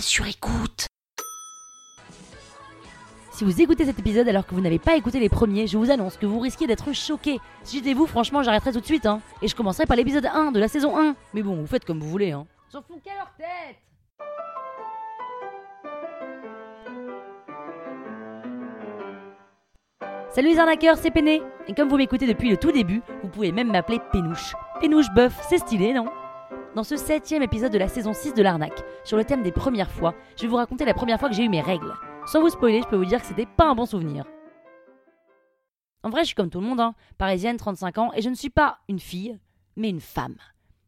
sur écoute. Si vous écoutez cet épisode alors que vous n'avez pas écouté les premiers, je vous annonce que vous risquez d'être choqué. Si j'étais vous, franchement, j'arrêterais tout de suite, hein. Et je commencerai par l'épisode 1 de la saison 1. Mais bon, vous faites comme vous voulez, hein. S'en fout qu'à leur tête Salut les arnaqueurs, c'est Péné Et comme vous m'écoutez depuis le tout début, vous pouvez même m'appeler Pénouche. Pénouche Buff, c'est stylé, non? Dans ce septième épisode de la saison 6 de l'arnaque, sur le thème des premières fois, je vais vous raconter la première fois que j'ai eu mes règles. Sans vous spoiler, je peux vous dire que c'était pas un bon souvenir. En vrai, je suis comme tout le monde, hein, parisienne, 35 ans, et je ne suis pas une fille, mais une femme.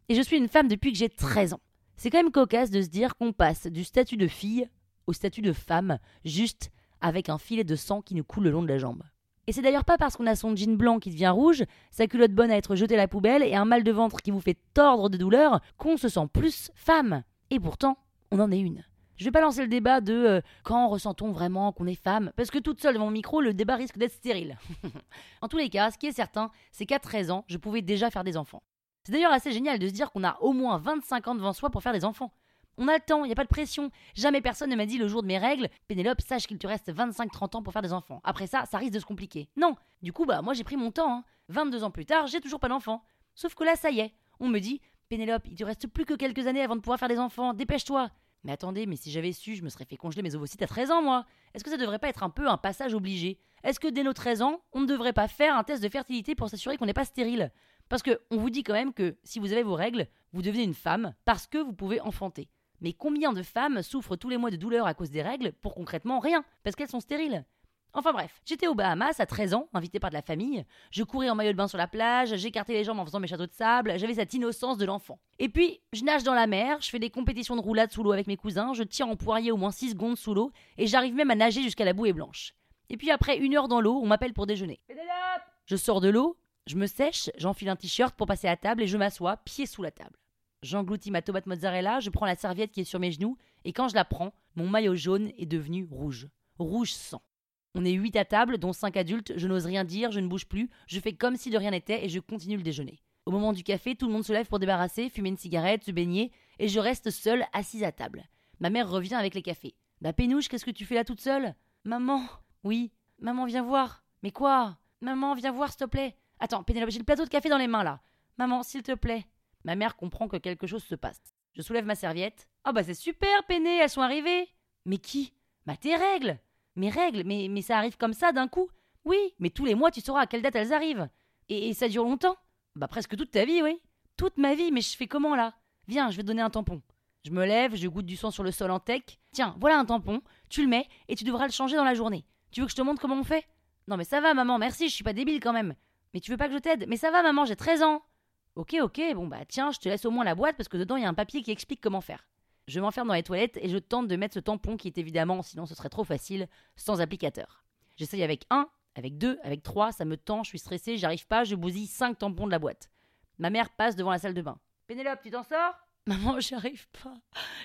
Et je suis une femme depuis que j'ai 13 ans. C'est quand même cocasse de se dire qu'on passe du statut de fille au statut de femme, juste avec un filet de sang qui nous coule le long de la jambe. Et c'est d'ailleurs pas parce qu'on a son jean blanc qui devient rouge, sa culotte bonne à être jetée à la poubelle et un mal de ventre qui vous fait tordre de douleur qu'on se sent plus femme. Et pourtant, on en est une. Je vais pas lancer le débat de euh, quand ressent-on vraiment qu'on est femme, parce que toute seule devant mon micro, le débat risque d'être stérile. en tous les cas, ce qui est certain, c'est qu'à 13 ans, je pouvais déjà faire des enfants. C'est d'ailleurs assez génial de se dire qu'on a au moins 25 ans devant soi pour faire des enfants. On a le il n'y a pas de pression. Jamais personne ne m'a dit le jour de mes règles, Pénélope, sache qu'il te reste 25-30 ans pour faire des enfants. Après ça, ça risque de se compliquer. Non, du coup, bah moi j'ai pris mon temps. 22 hein. ans plus tard, j'ai toujours pas d'enfants. Sauf que là, ça y est, on me dit, Pénélope, il te reste plus que quelques années avant de pouvoir faire des enfants, dépêche-toi. Mais attendez, mais si j'avais su, je me serais fait congeler mes ovocytes à 13 ans, moi. Est-ce que ça devrait pas être un peu un passage obligé? Est-ce que dès nos 13 ans, on ne devrait pas faire un test de fertilité pour s'assurer qu'on n'est pas stérile? Parce que on vous dit quand même que si vous avez vos règles, vous devenez une femme parce que vous pouvez enfanter. Mais combien de femmes souffrent tous les mois de douleur à cause des règles pour concrètement rien, parce qu'elles sont stériles? Enfin bref, j'étais aux Bahamas à 13 ans, invité par de la famille. Je courais en maillot de bain sur la plage, j'écartais les jambes en faisant mes châteaux de sable, j'avais cette innocence de l'enfant. Et puis, je nage dans la mer, je fais des compétitions de roulade sous l'eau avec mes cousins, je tire en poirier au moins 6 secondes sous l'eau, et j'arrive même à nager jusqu'à la bouée blanche. Et puis après une heure dans l'eau, on m'appelle pour déjeuner. Je sors de l'eau, je me sèche, j'enfile un t-shirt pour passer à table et je m'assois, pied sous la table. J'engloutis ma tomate mozzarella, je prends la serviette qui est sur mes genoux, et quand je la prends, mon maillot jaune est devenu rouge. Rouge sang. On est huit à table, dont cinq adultes, je n'ose rien dire, je ne bouge plus, je fais comme si de rien n'était et je continue le déjeuner. Au moment du café, tout le monde se lève pour débarrasser, fumer une cigarette, se baigner, et je reste seule, assise à table. Ma mère revient avec les cafés. Bah Pénouche, qu'est-ce que tu fais là toute seule? Maman Oui. Maman, viens voir. Mais quoi? Maman, viens voir, s'il te plaît. Attends, Pénélope, j'ai le plateau de café dans les mains là. Maman, s'il te plaît. Ma mère comprend que quelque chose se passe. Je soulève ma serviette. Oh bah c'est super, Péné, elles sont arrivées. Mais qui? Bah tes règles. Mes règles, mais, mais ça arrive comme ça d'un coup. Oui, mais tous les mois tu sauras à quelle date elles arrivent. Et, ça dure longtemps Bah presque toute ta vie, oui. Toute ma vie, mais je fais comment là? Viens, je vais te donner un tampon. Je me lève, je goûte du sang sur le sol en tech. Tiens, voilà un tampon, tu le mets et tu devras le changer dans la journée. Tu veux que je te montre comment on fait? Non mais ça va maman, merci, je suis pas débile quand même. Mais tu veux pas que je t'aide? Mais ça va maman, j'ai 13 ans. Ok, ok, bon bah tiens, je te laisse au moins la boîte parce que dedans il y a un papier qui explique comment faire. Je m'enferme dans les toilettes et je tente de mettre ce tampon qui est évidemment, sinon ce serait trop facile, sans applicateur. J'essaye avec un, avec deux, avec trois, ça me tend, je suis stressé, j'arrive pas, je bousille cinq tampons de la boîte. Ma mère passe devant la salle de bain. Pénélope, tu t'en sors? Maman, j'arrive pas.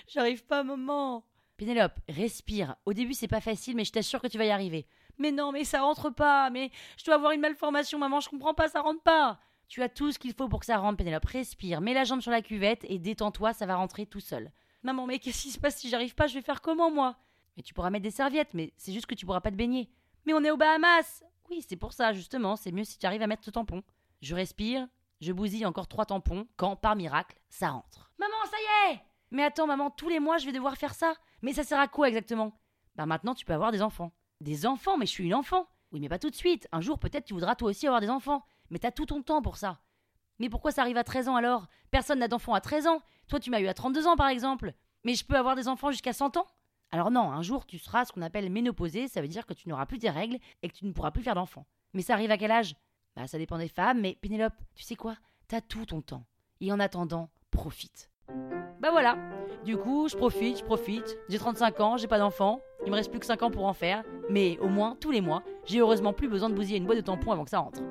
J'arrive pas, maman. Pénélope, respire. Au début, c'est pas facile, mais je t'assure que tu vas y arriver. Mais non, mais ça rentre pas. Mais je dois avoir une malformation, maman, je comprends pas, ça rentre pas. Tu as tout ce qu'il faut pour que ça rentre, Pénélope. Respire, mets la jambe sur la cuvette et détends-toi, ça va rentrer tout seul. Maman, mais qu'est-ce qui se passe si j'arrive pas? Je vais faire comment, moi? Mais tu pourras mettre des serviettes, mais c'est juste que tu pourras pas te baigner. Mais on est aux Bahamas Oui, c'est pour ça, justement, c'est mieux si tu arrives à mettre ce tampon. Je respire, je bousille encore trois tampons, quand, par miracle, ça rentre. Maman, ça y est Mais attends, maman, tous les mois, je vais devoir faire ça Mais ça sert à quoi exactement? Bah maintenant, tu peux avoir des enfants. Des enfants Mais je suis une enfant Oui, mais pas tout de suite. Un jour, peut-être, tu voudras toi aussi avoir des enfants. Mais t'as tout ton temps pour ça. Mais pourquoi ça arrive à 13 ans alors? Personne n'a d'enfant à 13 ans. Toi, tu m'as eu à 32 ans, par exemple. Mais je peux avoir des enfants jusqu'à 100 ans? Alors non, un jour, tu seras ce qu'on appelle ménopausée, ça veut dire que tu n'auras plus tes règles et que tu ne pourras plus faire d'enfants. Mais ça arrive à quel âge? Bah, ça dépend des femmes, mais Pénélope, tu sais quoi? T'as tout ton temps. Et en attendant, profite. Bah voilà. Du coup, je profite, je profite. J'ai 35 ans, j'ai pas d'enfants. Il me reste plus que 5 ans pour en faire. Mais au moins, tous les mois, j'ai heureusement plus besoin de bousiller une boîte de tampons avant que ça rentre.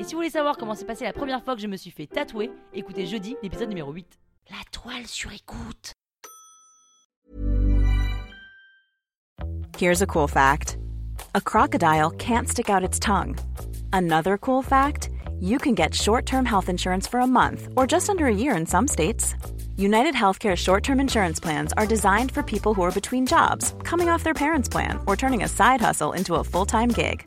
Et si vous voulez savoir comment s'est passé la première fois que je me suis fait tatouer, écoutez jeudi l'épisode numéro 8. La toile sur écoute. Here's a cool fact. A crocodile can't stick out its tongue. Another cool fact, you can get short-term health insurance for a month or just under a year in some states. United Healthcare short term insurance plans are designed for people who are between jobs, coming off their parents' plan, or turning a side hustle into a full time gig.